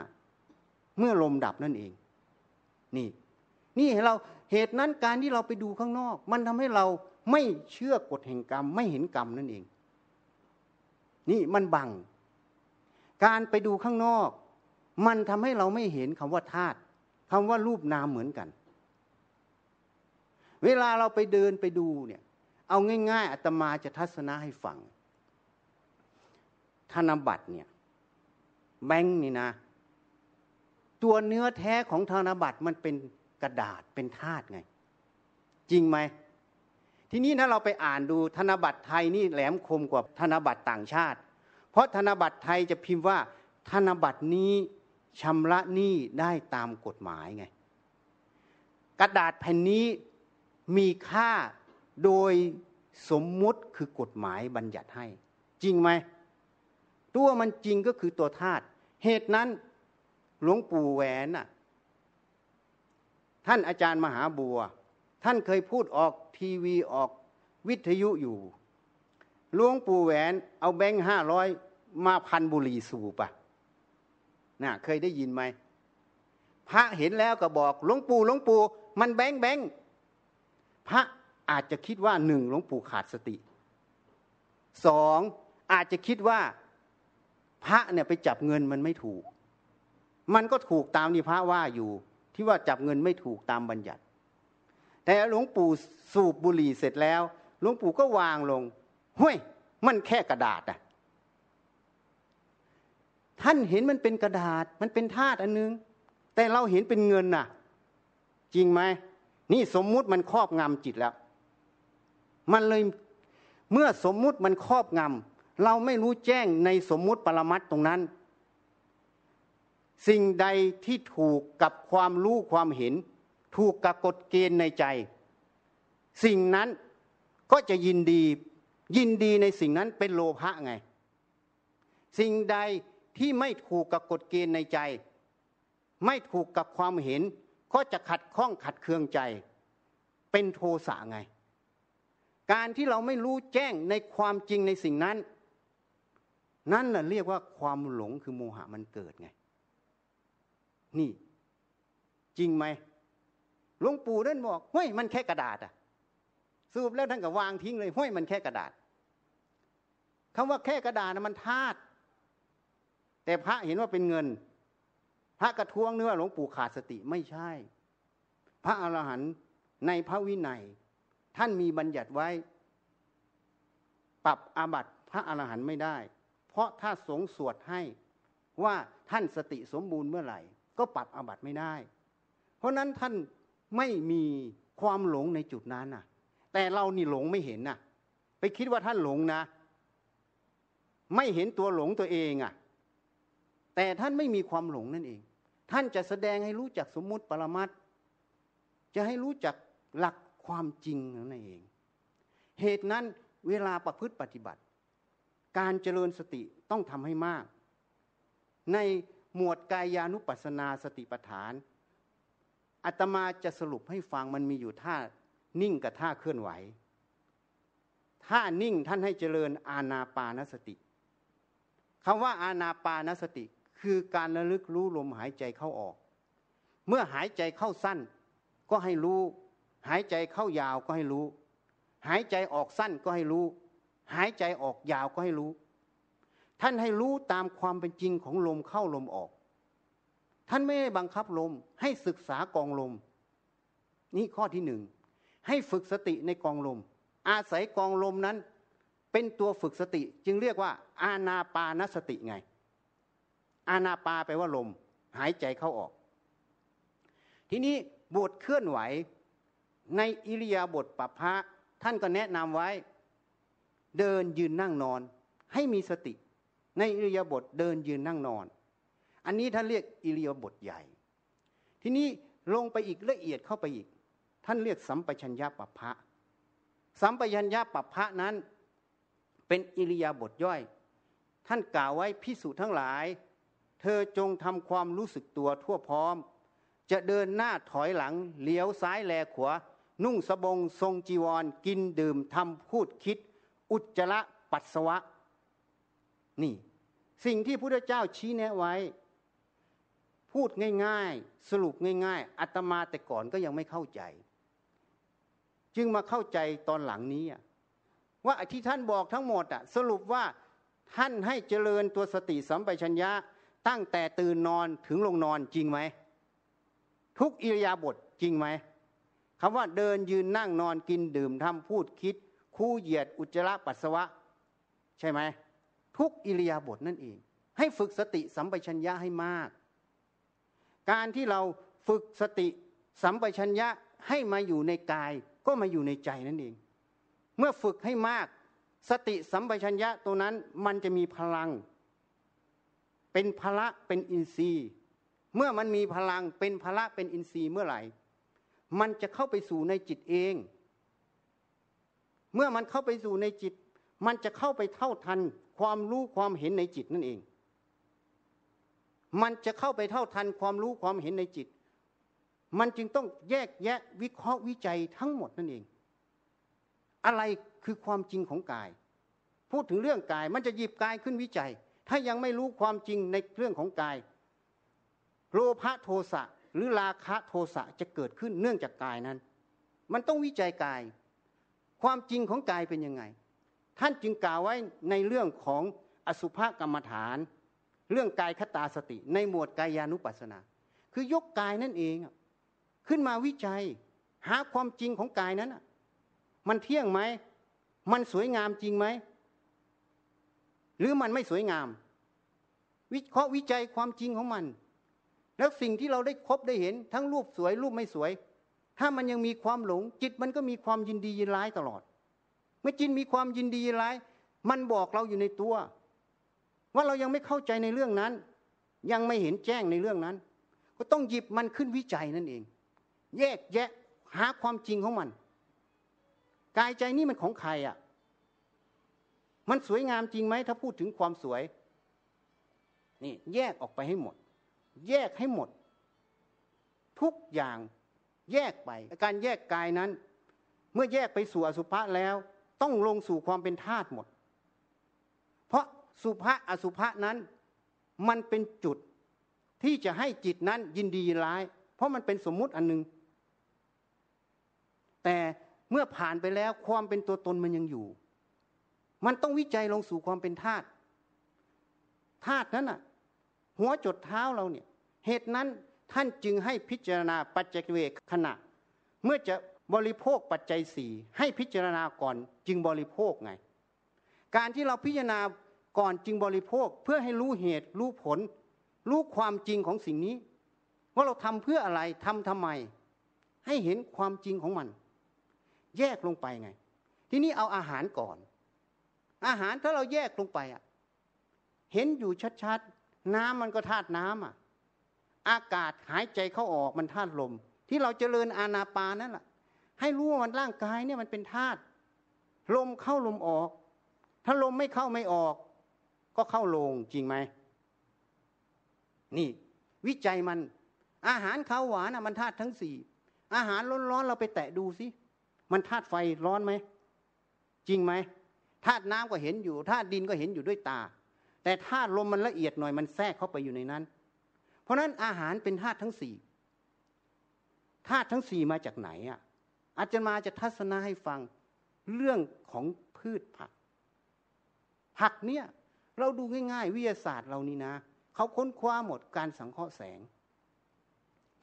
เมื่อลมดับนั่นเอง นี่ นี่เราเหตุนั้นการที่เราไปดูข้างนอก มันทำให้เราไม่เชื่อกฎแห่งกรรม ไม่เห็นกรรมนั่นเอง นี่มันบัง การไปดูข้างนอก มันทำให้เราไม่เห็นคำว่าธาตุคำว่ารูปนามเหมือนกัน เวลาเราไปเดินไปดูเนี่ยเอาง่าย ๆอาตมาจะทัศนะให้ฟัง ธนบัตรเนี่ยแบงค์นี่นะ ตัวเนื้อแท้ของธนบัตรมันเป็น กระดาษเป็นธาตุไง จริงไหม ทีนี้ถ้าเราไปอ่านดูธนบัตรไทยนี่แหลมคมกว่าธนบัตรต่างชาติ เพราะธนบัตรไทยจะพิมพ์ว่า ธนบัตรนี้ชำระหนี้ได้ตามกฎหมายไง กระดาษแผ่นนี้มีค่าโดยสมมุติคือกฎหมายบัญญัติให้ จริงไหม ตัวมันจริงก็คือตัวธาตุเหตุนั้นหลวงปู่แหวนน่ะ ท่านอาจารย์มหาบัว ท่านเคยพูดออกทีวีออกวิทยุอยู่หลวงปู่แหวนเอาแบงค์ห้าร้อยมาพันบุหรี่สูบอะน่ะเคยได้ยินไหมพระเห็นแล้วก็บอกหลวงปู่หลวงปู่มันแบงค์แบงค์พระอาจจะคิดว่าหนึ่งหลวงปู่ขาดสติสองอาจจะคิดว่าพระเนี่ยไปจับเงินมันไม่ถูก มันก็ถูกตามที่พระว่าอยู่ ที่ว่าจับเงินไม่ถูกตามบัญญัติ แต่หลวงปู่สูบบุหรี่เสร็จแล้ว หลวงปู่ก็วางลงห้วยมันแค่กระดาษอะท่านเห็นมันเป็นกระดาษมันเป็นธาตุอันนึง แต่เราเห็นเป็นเงินน่ะ จริงไหมนี่สมมุติมันครอบงำจิตแล้ว มันเลยเมื่อสมมุติมันครอบงำเราไม่รู้แจ้งในสมมุติปรมัตตรงนั้น สิ่งใดที่ถูกกับความรู้ความเห็น ถูกกับกฎเกณฑ์ในใจ สิ่งนั้นก็จะยินดียินดีในสิ่งนั้นเป็นโลภะไง สิ่งใดที่ไม่ถูกกับกฎเกณฑ์ในใจ ไม่ถูกกับความเห็น ก็จะขัดข้องขัดเคืองใจ เป็นโทสะไง การที่เราไม่รู้แจ้งในความจริงในสิ่งนั้น นั่นแหละเรียกว่าความหลงคือโมหะมันเกิดไง นี่ จริงไหมหลวงปู่นั่นบอกเฮ้ยมันแค่กระดาษอะสูบแล้วท่านก็วางทิ้งเลยเฮ้ยมันแค่กระดาษคำว่าแค่กระดาษนะมันธาตุแต่พระเห็นว่าเป็นเงิน พระกระท้วงเนื้อหลวงปู่ขาดสติไม่ใช่ พระอรหันต์ในพระวินัย ท่านมีบัญญัติไว้ ปรับอาบัติพระอรหันต์ไม่ได้ เพราะถ้าสงสวดให้ว่าท่านสติสมบูรณ์เมื่อไหร่ ก็ปรับอาบัติไม่ได้ เพราะนั้นท่านไม่มีความหลงในจุดนั้นน่ะ แต่เรานี่หลงไม่เห็นน่ะ ไปคิดว่าท่านหลงนะ ไม่เห็นตัวหลงตัวเองอะ แต่ท่านไม่มีความหลงนั่นเอง ท่านจะแสดงให้รู้จักสมมุติปรมัตจะให้รู้จักหลักความจริงนั่นเอง เหตุนั้นเวลาประพฤติปฏิบัติ การเจริญสติต้องทำให้มาก ใน หมวดกายานุปัสนาสติปัฏฐานอาตมาจะสรุปให้ฟังมันมีอยู่ท่านิ่งกับท่าเคลื่อนไหวท่านิ่งท่านให้เจริญอาณาปานสติคำว่าอาณาปานสติ คือการระลึกรู้ลมหายใจเข้าออก เมื่อหายใจเข้าสั้น ก็ให้รู้ หายใจเข้ายาวก็ให้รู้ หายใจออกสั้นก็ให้รู้ หายใจออกยาวก็ให้รู้ ท่านให้รู้ตามความเป็นจริงของลมเข้าลมออก ท่านไม่ได้บังคับลม ให้ศึกษากองลม นี่ข้อที่หนึ่งให้ฝึกสติในกองลม อาศัยกองลมนั้น เป็นตัวฝึกสติ จึงเรียกว่า อาณาปานสติไง อานาปาไปลว่าลม หายใจเข้าออก ทีนี้บทเคลื่อนไหว ในอิริยาบถปัปพะท่านก็แนะนำไว้ เดินยืนนั่งนอน ให้มีสติ ในอิริยาบถเดินยืนนั่งนอน อันนี้ท่านเรียกอิริยาบถใหญ่ ทีนี้ลงไปอีกละเอียดเข้าไปอีก ท่านเรียกสัมปชัญญะปัปพะสัมปชัญญะปัปพะนั้น เป็นอิริยาบถย่อย ท่านกล่าวไว้พิสูจน์ทั้งหลาย เธอจงทำความรู้สึกตัวทั่วพร้อม จะเดินหน้าถอยหลังเลี้ยวซ้ายแลขวานุ่งสบงทรงจีวร กินดื่มทำพูดคิด อุจจาระปัสสาวะ นี่ สิ่งที่พระพุทธเจ้าชี้แนะไว้ พูดง่ายๆ สรุปง่ายๆอาตมาแต่ก่อนก็ยังไม่เข้าใจ จึงมาเข้าใจตอนหลังนี้ว่าที่ท่านบอกทั้งหมดอะสรุปว่าท่านให้เจริญตัวสติสัมปชัญญะ ตั้งแต่ตื่นนอนถึงลงนอนจริงไหม ทุกอิริยาบถจริงไหมคำว่าเดินยืนนั่งนอนกินดื่มทำพูดคิด คู่เหยียดอุจจาระปัสสาวะ ใช่ไหม ทุกอิริยาบถนั่นเอง ให้ฝึกสติสัมปชัญญะให้มาก การที่เราฝึกสติสัมปชัญญะให้มาอยู่ในกายก็มาอยู่ในใจนั่นเอง เมื่อฝึกให้มากสติสัมปชัญญะตัวนั้นมันจะมีพลัง เป็นพละเป็นอินทรีย์ เมื่อมันมีพลังเป็นพละเป็นอินทรีย์เมื่อไหร่ มันจะเข้าไปสู่ในจิตเอง เมื่อมันเข้าไปสู่ในจิต มันจะเข้าไปเท่าทัน ความรู้ความเห็นในจิตนั่นเอง มันจะเข้าไปเท่าทันความรู้ความเห็นในจิต มันจึงต้องแยกแยะวิเคราะห์วิจัยทั้งหมดนั่นเอง อะไรคือความจริงของกาย พูดถึงเรื่องกายมันจะหยิบกายขึ้นวิจัย ถ้ายังไม่รู้ความจริงในเรื่องของกาย โลภะโทสะหรือราคะโทสะจะเกิดขึ้นเนื่องจากกายนั้น มันต้องวิจัยกาย ความจริงของกายเป็นยังไง ท่านจึงกล่าวไว้ในเรื่องของอสุภกรรมฐาน เรื่องกายคตาสติ ในหมวดกายานุปัสสนา คือยกกายนั่นเองขึ้นมาวิจัย หาความจริงของกายนั้นมันเที่ยงไหม มันสวยงามจริงไหม หรือมันไม่สวยงาม วิเคราะห์วิจัยความจริงของมัน แล้วสิ่งที่เราได้พบได้เห็น ทั้งรูปสวยรูปไม่สวย ถ้ามันยังมีความหลง จิตมันก็มีความยินดียินร้ายตลอด เมื่อจิตมีความยินดีร้าย มันบอกเราอยู่ในตัว ว่าเรายังไม่เข้าใจในเรื่องนั้น ยังไม่เห็นแจ้งในเรื่องนั้น ก็ต้องหยิบมันขึ้นวิจัยนั่นเอง แยกแยะหาความจริงของมัน กายใจนี่มันของใครอะ มันสวยงามจริงไหมถ้าพูดถึงความสวย นี่แยกออกไปให้หมด แยกให้หมด ทุกอย่างแยกไป การแยกกายนั้น เมื่อแยกไปสู่อสุภะแล้ว ต้องลงสู่ความเป็นธาตุหมด เพราะสุภะอสุภะนั้นมันเป็นจุดที่จะให้จิตนั้นยินดียินร้าย เพราะมันเป็นสมมุติอันหนึ่งแต่เมื่อผ่านไปแล้วความเป็นตัวตนมันยังอยู่ มันต้องวิจัยลงสู่ความเป็นธาตุธาตุนั้นอะ หัวจดเท้าเราเนี่ย เหตุนั้นท่านจึงให้พิจารณาปัจจเวกขณะ เมื่อจะ บริโภคปัจจัยสี่ให้พิจารณาก่อนจึงบริโภคไง การที่เราพิจารณาก่อนจึงบริโภคเพื่อให้รู้เหตุรู้ผล รู้ความจริงของสิ่งนี้ ว่าเราทำเพื่ออะไรทำทำไม ให้เห็นความจริงของมัน แยกลงไปไง ทีนี้เอาอาหารก่อน อาหารถ้าเราแยกลงไปอะเห็นอยู่ชัดๆ น้ำมันก็ธาตุน้ำอะอากาศหายใจเข้าออกมันธาตุลม ที่เราเจริญอานาปานั่นแหละ ให้รู้ว่ามันร่างกายเนี่ยมันเป็นธาตุลมเข้าลมออก ถ้าลมไม่เข้าไม่ออก ก็เข้าลงจริงไหมนี่ วิจัยมัน อาหารข้าวหวานอะมันธาตุทั้งสี่อาหารร้อนๆเราไปแตะดูสิมันธาตุไฟร้อนไหมจริงไหมธาตุน้ำก็เห็นอยู่ธาตุดินก็เห็นอยู่ด้วยตา แต่ธาตุลมมันละเอียดหน่อยมันแทรกเข้าไปอยู่ในนั้น เพราะนั้นอาหารเป็นธาตุทั้งสี่ธาตุทั้งสี่มาจากไหนอะ อาจารย์มาจะทัศนาให้ฟังเรื่องของพืชผัก ผักเนี่ย เราดูง่าย ๆ วิทยาศาสตร์เรานี่นะเขาค้นคว้าหมดการสังเคราะห์แสง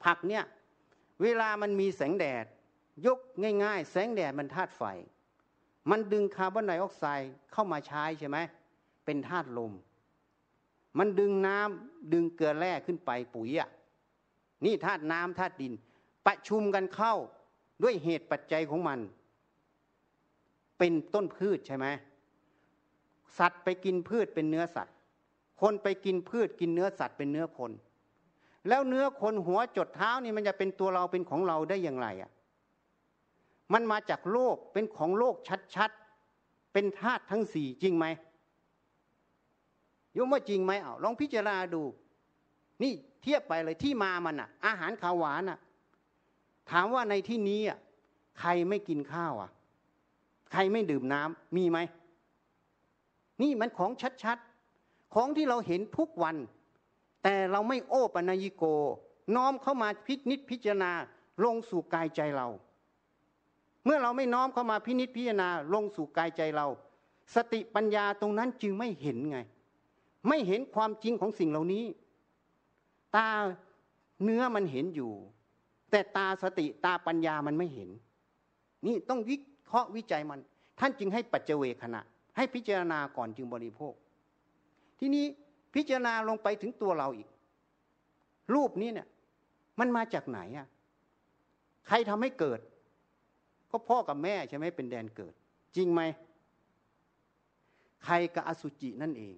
ผักเนี่ย เวลามันมีแสงแดด ยกง่าย ๆ แสงแดดมันธาตุไฟ มันดึงคาร์บอนไดออกไซด์เข้ามาใช้ใช่ไหมเป็นธาตุลม มันดึงน้ำดึงเกลือแร่ขึ้นไปปุ๋ยอะนี่ธาตุน้ำธาตุดิน ประชุมกันเข้า ด้วยเหตุปัจจัยของมัน เป็นต้นพืชใช่ไหมสัตว์ไปกินพืชเป็นเนื้อสัตว์ คนไปกินพืชกินเนื้อสัตว์เป็นเนื้อคน แล้วเนื้อคนหัวจดเท้านี่มันจะเป็นตัวเราเป็นของเราได้อย่างไรอะมันมาจากโลกเป็นของโลกชัดๆ เป็นธาตุทั้งสี่จริงไหมยมว่าจริงไหมเอาลองพิจารณาดู นี่เทียบไปเลยที่มามันอะ อาหารขาวหวานอะ ถามว่าในที่นี้อะใครไม่กินข้าวอะ ใครไม่ดื่มน้ำมีไหม นี่มันของชัดๆ ของที่เราเห็นทุกวัน แต่เราไม่โอปัญญิโก น้อมเข้ามาพินิจพิจารณาลงสู่กายใจเรา เมื่อเราไม่น้อมเข้ามาพินิจพิจารณาลงสู่กายใจเรา สติปัญญาตรงนั้นจึงไม่เห็นไง ไม่เห็นความจริงของสิ่งเหล่านี้ ตาเนื้อมันเห็นอยู่ แต่ตาสติตาปัญญามันไม่เห็น นี่ต้องวิเคราะห์วิจัยมัน ท่านจึงให้ปัจเจเวขณะ ให้พิจารณาก่อนจึงบริโภค ทีนี้พิจารณาลงไปถึงตัวเราอีก รูปนี้เนี่ย มันมาจากไหนอะใครทำให้เกิด ก็พ่อกับแม่ใช่ไหมเป็นแดนเกิด จริงไหมไข่กับอสุจินั่นเอง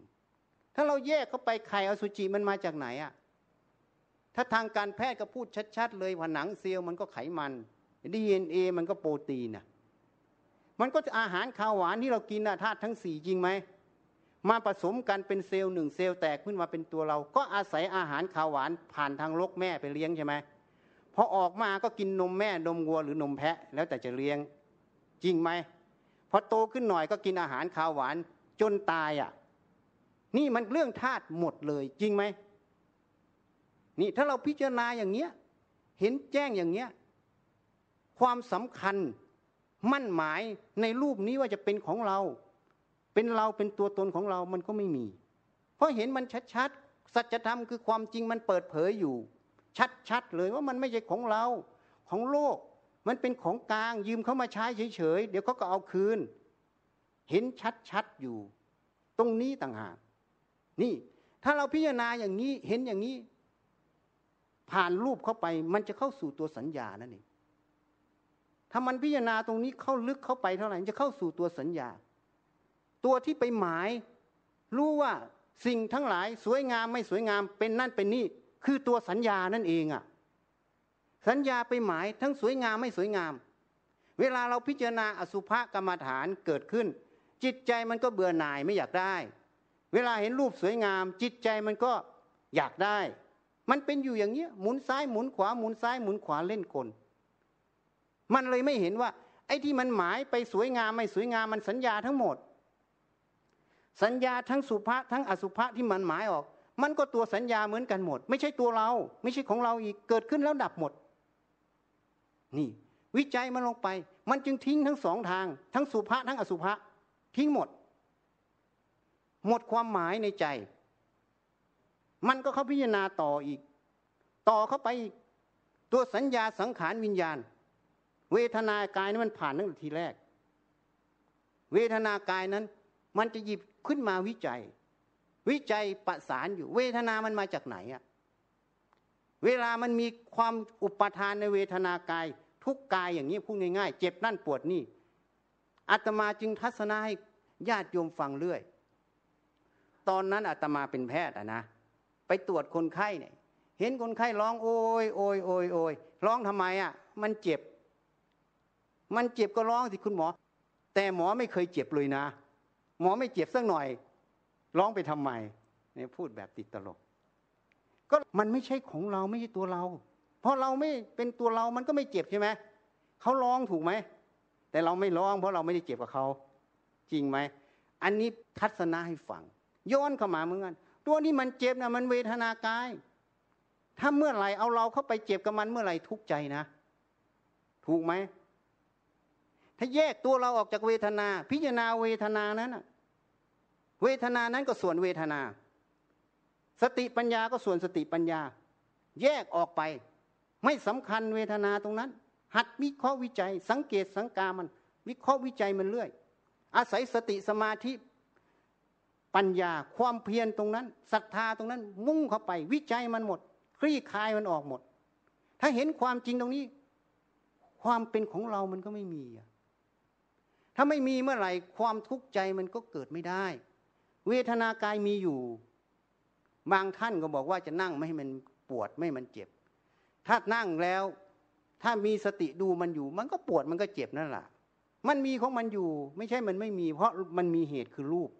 ถ้าเราแยกเข้าไปไข่อสุจิมันมาจากไหนอะ ถ้าทางการแพทย์ก็พูดชัดๆ เลยว่าผนังเซลล์มันก็ไขมันดีเอ็นเอมันก็โปรตีนน่ะมันก็อาหารคาวหวานที่เรากินนะธาตุทั้งสี่จริงไหมมาผสมกันเป็นเซลล์หนึ่งเซลล์แตกขึ้นมาเป็นตัวเรา ก็อาศัยอาหารคาวหวานผ่านทางรกแม่ไปเลี้ยงใช่ไหมพอออกมาก็กินนมแม่นมวัวหรือนมแพะแล้วแต่จะเลี้ยงจริงไหมพอโตขึ้นหน่อยก็กินอาหารข้าวหวานจนตายอะ นี่มันเรื่องธาตุหมดเลยจริงไหม นี่ถ้าเราพิจารณาอย่างเงี้ยเห็นแจ้งอย่างเงี้ยความสำคัญมั่นหมายในรูปนี้ว่าจะเป็นของเรา เป็นเราเป็นตัวตนของเรามันก็ไม่มี เพราะเห็นมันชัดๆสัจธรรมคือความจริงมันเปิดเผยอยู่ ชัดๆเลยว่ามันไม่ใช่ของเราของโลก มันเป็นของกลางยืมเขามาใช้เฉยๆเดี๋ยวเขาก็เอาคืน เห็นชัดๆอยู่ ตรงนี้ต่างหากนี่ ถ้าเราพิจารณาอย่างนี้เห็นอย่างนี้ ผ่านรูปเข้าไป มันจะเข้าสู่ตัวสัญญานั่นเองถ้ามันพิจารณาตรงนี้เข้าลึกเข้าไปเท่าไหร่จะเข้าสู่ตัวสัญญา ตัวที่ไปหมาย รู้ว่าสิ่งทั้งหลายสวยงามไม่สวยงามเป็นนั่นเป็นนี่ คือตัวสัญญานั่นเองอะ่ะ สัญญาไปหมายทั้งสวยงามไม่สวยงาม เวลาเราพิจารณาอสุภกรรมฐานเกิดขึ้น จิตใจมันก็เบื่อหน่ายไม่อยากได้ เวลาเห็นรูปสวยงาม จิตใจมันก็อยากได้ มันเป็นอยู่อย่างเนี้ยหมุนซ้ายหมุนขวาหมุนซ้ายหมุนขวาเล่นกล มันเลยไม่เห็นว่า ไอ้ที่มันหมายไปสวยงามไม่สวยงามมันสัญญาทั้งหมด สัญญาทั้งสุภาษทั้งอสุภะที่มันหมายออก มันก็ตัวสัญญาเหมือนกันหมด ไม่ใช่ตัวเรา ไม่ใช่ของเราอีกเกิดขึ้นแล้วดับหมด นี่ วิจัยมันลงไป มันจึงทิ้งทั้งสองทาง ทั้งสุภาษทั้งอสุภะทิ้งหมด หมดความหมายในใจ มันก็เขาพิจารณาต่ออีก ต่อเข้าไปตัวสัญญาสังขารวิญญาณ เวทนากายนั้นมันผ่านตั้งแต่ทีแรก เวทนากายนั้น มันจะหยิบขึ้นมาวิจัย วิจัยประสานอยู่ เวทนามันมาจากไหนอะเวลามันมีความอุปทานในเวทนากาย ทุกกายอย่างนี้พูดง่ายๆ เจ็บนั่นปวดนี่อาตมาจึงทัศนาให้ญาติโยมฟังเรื่อย ตอนนั้นอาตมาเป็นแพทย์อะนะ ไปตรวจคนไข้เนี่ยเห็นคนไข้ร้องโอย โอยโอยโอยร้องทำไมอะ มันเจ็บ มันเจ็บก็ร้องสิคุณหมอ แต่หมอไม่เคยเจ็บเลยนะ หมอไม่เจ็บสักหน่อย ร้องไปทำไมเนี่ยพูดแบบติดตลก ก็มันไม่ใช่ของเราไม่ใช่ตัวเรา เพราะเราไม่เป็นตัวเรามันก็ไม่เจ็บใช่ไหมเขาร้องถูกไหมแต่เราไม่ร้อง เพราะเราไม่ได้เจ็บกับเขาจริงไหมอันนี้ทัศนะให้ฟังย้อนเข้ามาเหมือนกัน ตัวนี้มันเจ็บนะมันเวทนากาย ถ้าเมื่อไหร่เอาเราเข้าไปเจ็บกับมันเมื่อไหร่ทุกใจนะ ถูกไหม ถ้าแยกตัวเราออกจากเวทนา พิจารณาเวทนานั้นเวทนานั้นก็ส่วนเวทนา สติปัญญาก็ส่วนสติปัญญา แยกออกไป ไม่สำคัญเวทนาตรงนั้น หัดวิเคราะห์วิจัย สังเกตสังกามัน วิเคราะห์วิจัยมันเรื่อย อาศัยสติสมาธิ ปัญญาความเพียรตรงนั้นศรัทธาตรงนั้น มุ่งเข้าไป วิจัยมันหมด คลี่คลายมันออกหมด ถ้าเห็นความจริงตรงนี้ ความเป็นของเรามันก็ไม่มี ถ้าไม่มีเมื่อไหร่ความทุกข์ใจมันก็เกิดไม่ได้ เวทนากายมีอยู่ บางท่านก็บอกว่าจะนั่งไม่ให้มันปวดไม่มันเจ็บ ถ้านั่งแล้ว ถ้ามีสติดูมันอยู่ มันก็ปวดมันก็เจ็บนั่นแหละมันมีของมันอยู่ ไม่ใช่มันไม่มี เพราะมันมีเหตุคือรูป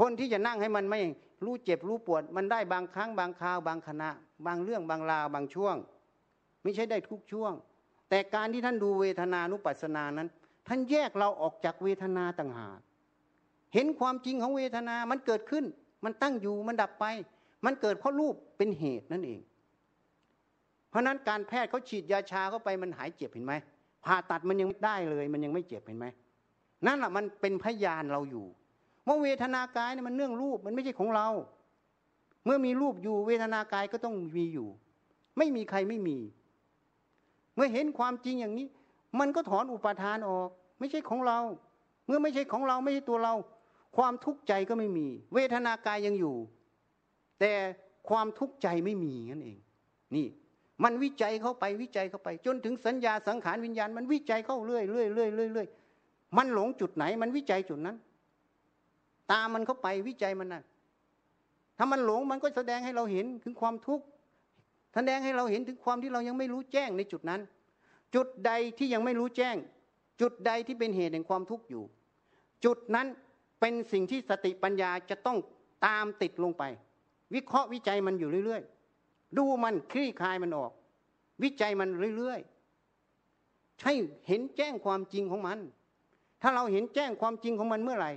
คนที่จะนั่งให้มันไม่รู้เจ็บรู้ปวด มันได้บางครั้งบางคราวบางขณะ บางเรื่องบางราวบางช่วง ไม่ใช่ได้ทุกช่วง แต่การที่ท่านดูเวทนานุปัสสนานั้น ท่านแยกเราออกจากเวทนาต่างหากเห็นความจริงของเวทนา มันเกิดขึ้น มันตั้งอยู่มันดับไป มันเกิดเพราะรูปเป็นเหตุนั่นเอง เพราะนั้นการแพทย์เขาฉีดยาชาเข้าไปมันหายเจ็บเห็นไหมผ่าตัดมันยังไม่ได้เลย มันยังไม่เจ็บเห็นไหมนั่นแหละมันเป็นพยานเราอยู่ ว่าเวทนากายเนี่ยมันเนื่องรูปมันไม่ใช่ของเรา เมื่อมีรูปอยู่เวทนากายก็ต้องมีอยู่ ไม่มีใครไม่มี เมื่อเห็นความจริงอย่างนี้ มันก็ถอนอุปาทานออก ไม่ใช่ของเรา เมื่อไม่ใช่ของเราไม่ใช่ตัวเรา ความทุกข์ใจก็ไม่มี เวทนากายยังอยู่ แต่ความทุกข์ใจไม่มีนั่นเอง นี่มันวิจัยเข้าไปวิจัยเข้าไป จนถึงสัญญาสังขารวิญญาณ มันวิจัยเข้าเรื่อยเรื่อยเรื่อยเรื่อยมันหลงจุดไหน มันวิจัยจุดนั้น ตามมันเข้าไปวิจัยมันนะถ้ามันหลงมันก็แสดงให้เราเห็นถึงความทุกข์แสดงให้เราเห็นถึงความที่เรายังไม่รู้แจ้งในจุดนั้น จุดใดที่ยังไม่รู้แจ้ง จุดใดที่เป็นเหตุแห่งความทุกข์อยู่ จุดนั้นเป็นสิ่งที่สติปัญญาจะต้องตามติดลงไป วิเคราะห์วิจัยมันอยู่เรื่อย ๆ ดูมันคลี่คลายมันออก วิจัยมันเรื่อยๆใช่เห็นแจ้งความจริงของมัน ถ้าเราเห็นแจ้งความจริงของมันเมื่อไหร่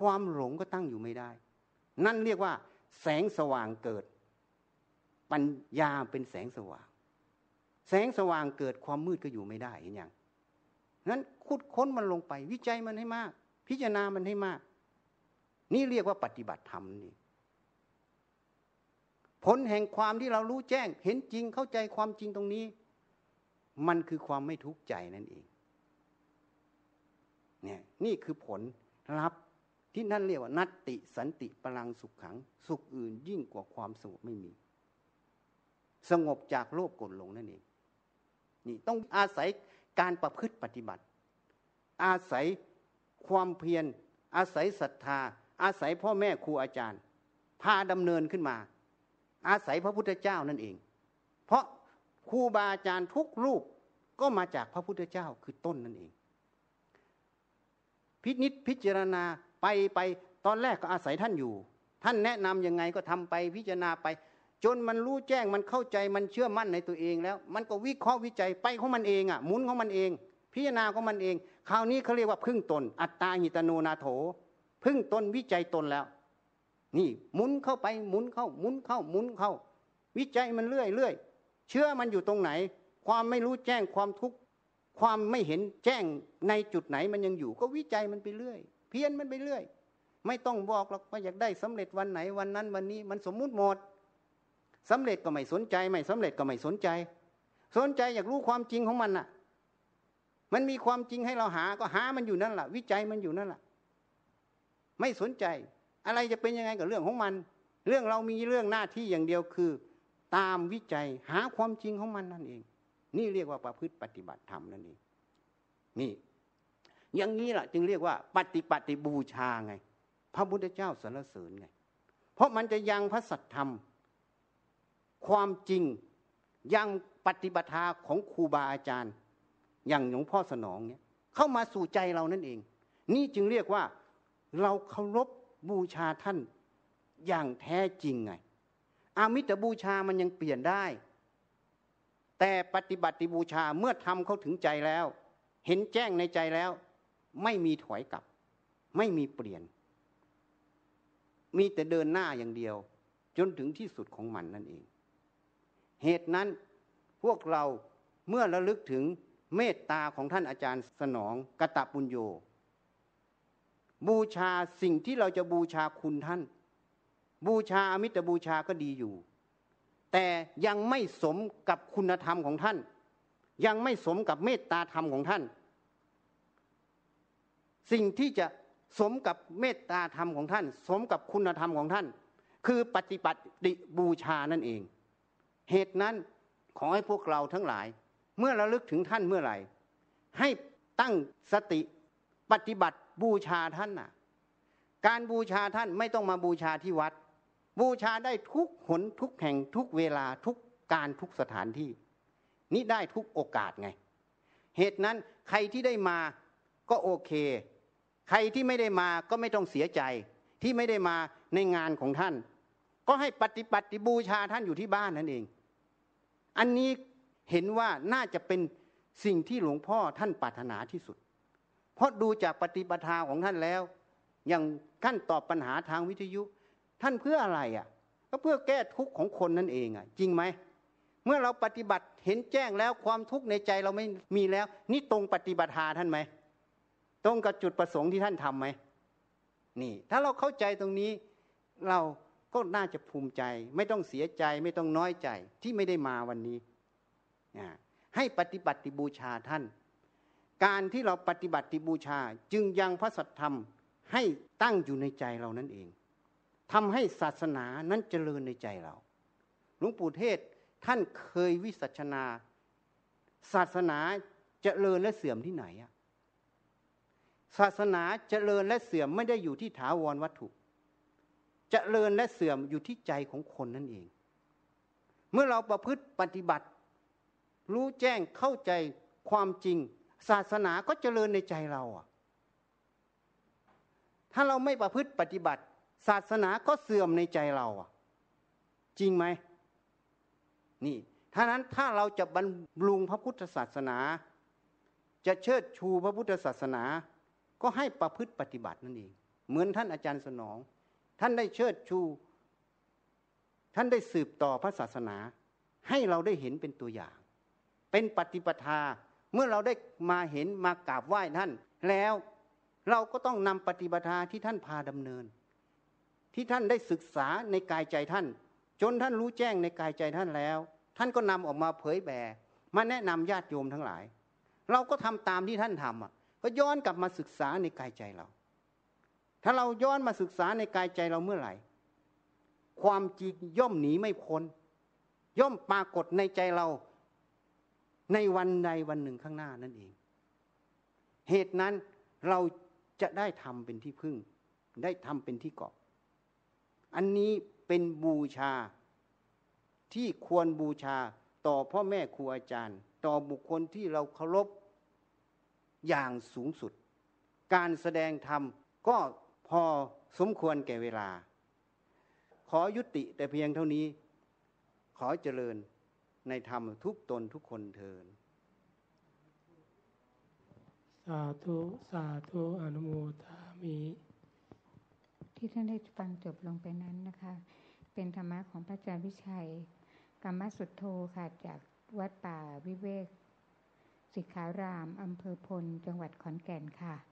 ความหลงก็ตั้งอยู่ไม่ได้ นั่นเรียกว่า แสงสว่างเกิด ปัญญาเป็นแสงสว่าง แสงสว่างเกิดความมืดก็อยู่ไม่ได้เห็นอย่างนั้นคุดค้นมันลงไป วิจัยมันให้มาก พิจารณามันให้มาก นี่เรียกว่าปฏิบัติธรรมนี่ผลแห่งความที่เรารู้แจ้ง เห็นจริงเข้าใจความจริงตรงนี้ มันคือความไม่ทุกข์ใจนั่นเอง เนี่ยนี่คือผลรับ ที่นั่นเรียกว่านัตติสันติพลังสุขขัง สุขอื่นยิ่งกว่าความสงบไม่มี สงบจากโลภกดลงนั่นเองนี่ต้องอาศัยการประพฤติปฏิบัติ อาศัยความเพียร อาศัยศรัทธา อาศัยพ่อแม่ครูอาจารย์ พาดำเนินขึ้นมา อาศัยพระพุทธเจ้านั่นเอง เพราะครูบาอาจารย์ทุกรูปก็มาจากพระพุทธเจ้าคือต้นนั่นเอง พินิษพิจารณา ไปไปตอนแรกก็อาศัยท่านอยู่ ท่านแนะนํำยังไงก็ทำไปพิจารณาไป จนมันรู้แจ้งมันเข้าใจมันเชื่อมั่นในตัวเองแล้ว มันก็วิเคราะห์วิจัยไปของมันเองอะหมุนของมันเอง พิจารณาของมันเอง คราวนี้เขาเรียกว่าพึ่งตน อัตตาหิตโนนาโถ พึ่งตนวิจัยตนแล้ว นี่หมุนเข้าไปหมุนเข้าหมุนเข้าหมุนเข้า วิจัยมันเรื่อยเรื่อยเชื่อมันอยู่ตรงไหน ความไม่รู้แจ้งความทุกข์ความไม่เห็นแจ้งในจุดไหนมันยังอยู่ ก็วิจัยมันไปเรื่อย เพี้ยนมันไปเรื่อย ไม่ต้องบอกหรอกว่าอยากได้สำเร็จวันไหนวันนั้นวันนี้มันสมมุติหมดสำเร็จก็ไม่สนใจ ไม่สำเร็จก็ไม่สนใจ สนใจอยากรู้ความจริงของมันน่ะ มันมีความจริงให้เราหาก็หามันอยู่นั่นแหละวิจัยมันอยู่นั่นแหละไม่สนใจ อะไรจะเป็นยังไงกับเรื่องของมัน เรื่องเรามีเรื่องหน้าที่อย่างเดียวคือ ตามวิจัยหาความจริงของมันนั่นเอง นี่เรียกว่าประพฤติปฏิบัติธรรมนั่นเองนี่ อย่างนี้แหละจึงเรียกว่า ปฏิปฏิบูชาไง พระพุทธเจ้าสรรเสริญไง เพราะมันจะยังพระสัตธรรม ความจริงยังปฏิบัติของครูบาอาจารย์ อย่างหลวงพ่อสนองเนี่ยเข้ามาสู่ใจเรานั่นเอง นี่จึงเรียกว่าเราเคารพบูชาท่านอย่างแท้จริงไง อามิตรบูชามันยังเปลี่ยนได้ แต่ปฏิบัติบูชาเมื่อทำเขาถึงใจแล้ว เห็นแจ้งในใจแล้ว ไม่มีถอยกลับ ไม่มีเปลี่ยน มีแต่เดินหน้าอย่างเดียว จนถึงที่สุดของมันนั่นเอง เหตุนั้นพวกเราเมื่อระลึกถึงเมตตาของท่านอาจารย์สนองกตะปุญโญบูชาสิ่งที่เราจะบูชาคุณท่าน บูชาอมิตรบูชาก็ดีอยู่ แต่ยังไม่สมกับคุณธรรมของท่าน ยังไม่สมกับเมตตาธรรมของท่าน สิ่งที่จะสมกับเมตตาธรรมของท่าน สมกับคุณธรรมของท่าน คือปฏิบัติบูชานั่นเอง เหตุนั้นขอให้พวกเราทั้งหลาย เมื่อเราลึกถึงท่านเมื่อไหร่ ให้ตั้งสติปฏิบัติบูชาท่านน่ะ การบูชาท่านไม่ต้องมาบูชาที่วัด บูชาได้ทุกหนทุกแห่งทุกเวลาทุกการทุกสถานที่ นี่ได้ทุกโอกาสไง เหตุนั้นใครที่ได้มา ก็โอเค ใครที่ไม่ได้มาก็ไม่ต้องเสียใจ ที่ไม่ได้มาในงานของท่าน ก็ให้ปฏิบัติบูชาท่านอยู่ที่บ้านนั่นเอง อันนี้เห็นว่าน่าจะเป็นสิ่งที่หลวงพ่อท่านปรารถนาที่สุด เพราะดูจากปฏิปทาของท่านแล้ว อย่างท่านตอบปัญหาทางวิทยุ ท่านเพื่ออะไรอะ่ะ ก็เพื่อแก้ทุกข์ของคนนั่นเองอะ จริงไหมเมื่อเราปฏิบัติเห็นแจ้งแล้วความทุกข์ในใจเราไม่มีแล้ว นี่ตรงปฏิบัติหาท่านไหม ตรงกับจุดประสงค์ที่ท่านทํำไหมนี่ ถ้าเราเข้าใจตรงนี้ เราก็น่าจะภูมิใจ ไม่ต้องเสียใจไม่ต้องน้อยใจที่ไม่ได้มาวันนี้ ให้ปฏิบัติบูชาท่าน การที่เราปฏิบัติบูชา จึงยังพระสัทธรรมให้ตั้งอยู่ในใจเรานั่นเองทำให้ศาสนานั้นเจริญในใจเราหลวงปู่เทศท่านเคยวิสัชนา ศาสนาเจริญและเสื่อมที่ไหนอะ ศาสนาเจริญและเสื่อมไม่ได้อยู่ที่ถาวรวัตถุเจริญและเสื่อมอยู่ที่ใจของคนนั่นเอง เมื่อเราประพฤติปฏิบัติ รู้แจ้งเข้าใจความจริง ศาสนาก็เจริญในใจเราอะ ถ้าเราไม่ประพฤติปฏิบัติ ศาสนาก็เสื่อมในใจเราอะ จริงไหมนี่ท่านั้นถ้าเราจะบรรลุงพระพุทธศาสนา จะเชิดชูพระพุทธศาสนา ก็ให้ประพฤติปฏิบัตินั่นเอง เหมือนท่านอาจารย์สนอง ท่านได้เชิดชู ท่านได้สืบต่อพระศาสนา ให้เราได้เห็นเป็นตัวอย่าง เป็นปฏิปทา เมื่อเราได้มาเห็นมากราบไหว้ท่าน แล้วเราก็ต้องนำปฏิปทาที่ท่านพาดำเนิน ที่ท่านได้ศึกษาในกายใจท่าน จนท่านรู้แจ้งในกายใจท่านแล้ว ท่านก็นำออกมาเผยแผ่มาแนะนำญาติโยมทั้งหลาย เราก็ทำตามที่ท่านทำอะ ก็ย้อนกลับมาศึกษาในกายใจเรา ถ้าเราย้อนมาศึกษาในกายใจเราเมื่อไหร่ ความจริงย่อมหนีไม่พ้น ย่อมปรากฏในใจเรา ในวันใดวันหนึ่งข้างหน้านั่นเอง เหตุนั้นเราจะได้ทำเป็นที่พึ่ง ได้ทำเป็นที่เกาะ อันนี้เป็นบูชาที่ควรบูชาต่อพ่อแม่ครูอาจารย์ ต่อบุคคลที่เราเคารพ อย่างสูงสุด การแสดงธรรมก็พอสมควรแก่เวลา ขอยุติแต่เพียงเท่านี้ ขอเจริญในธรรมทุกตนทุกคนเทินสาธุสาธุอนุโมทามิที่ท่านได้ฟังจบลงไปนั้นนะคะ เป็นธรรมะของพระอาจารย์วิชัยกรรมสุดโทค่ะจากวัดป่าวิเวก สิกขารามอำเภอพล จังหวัดขอนแก่นค่ะ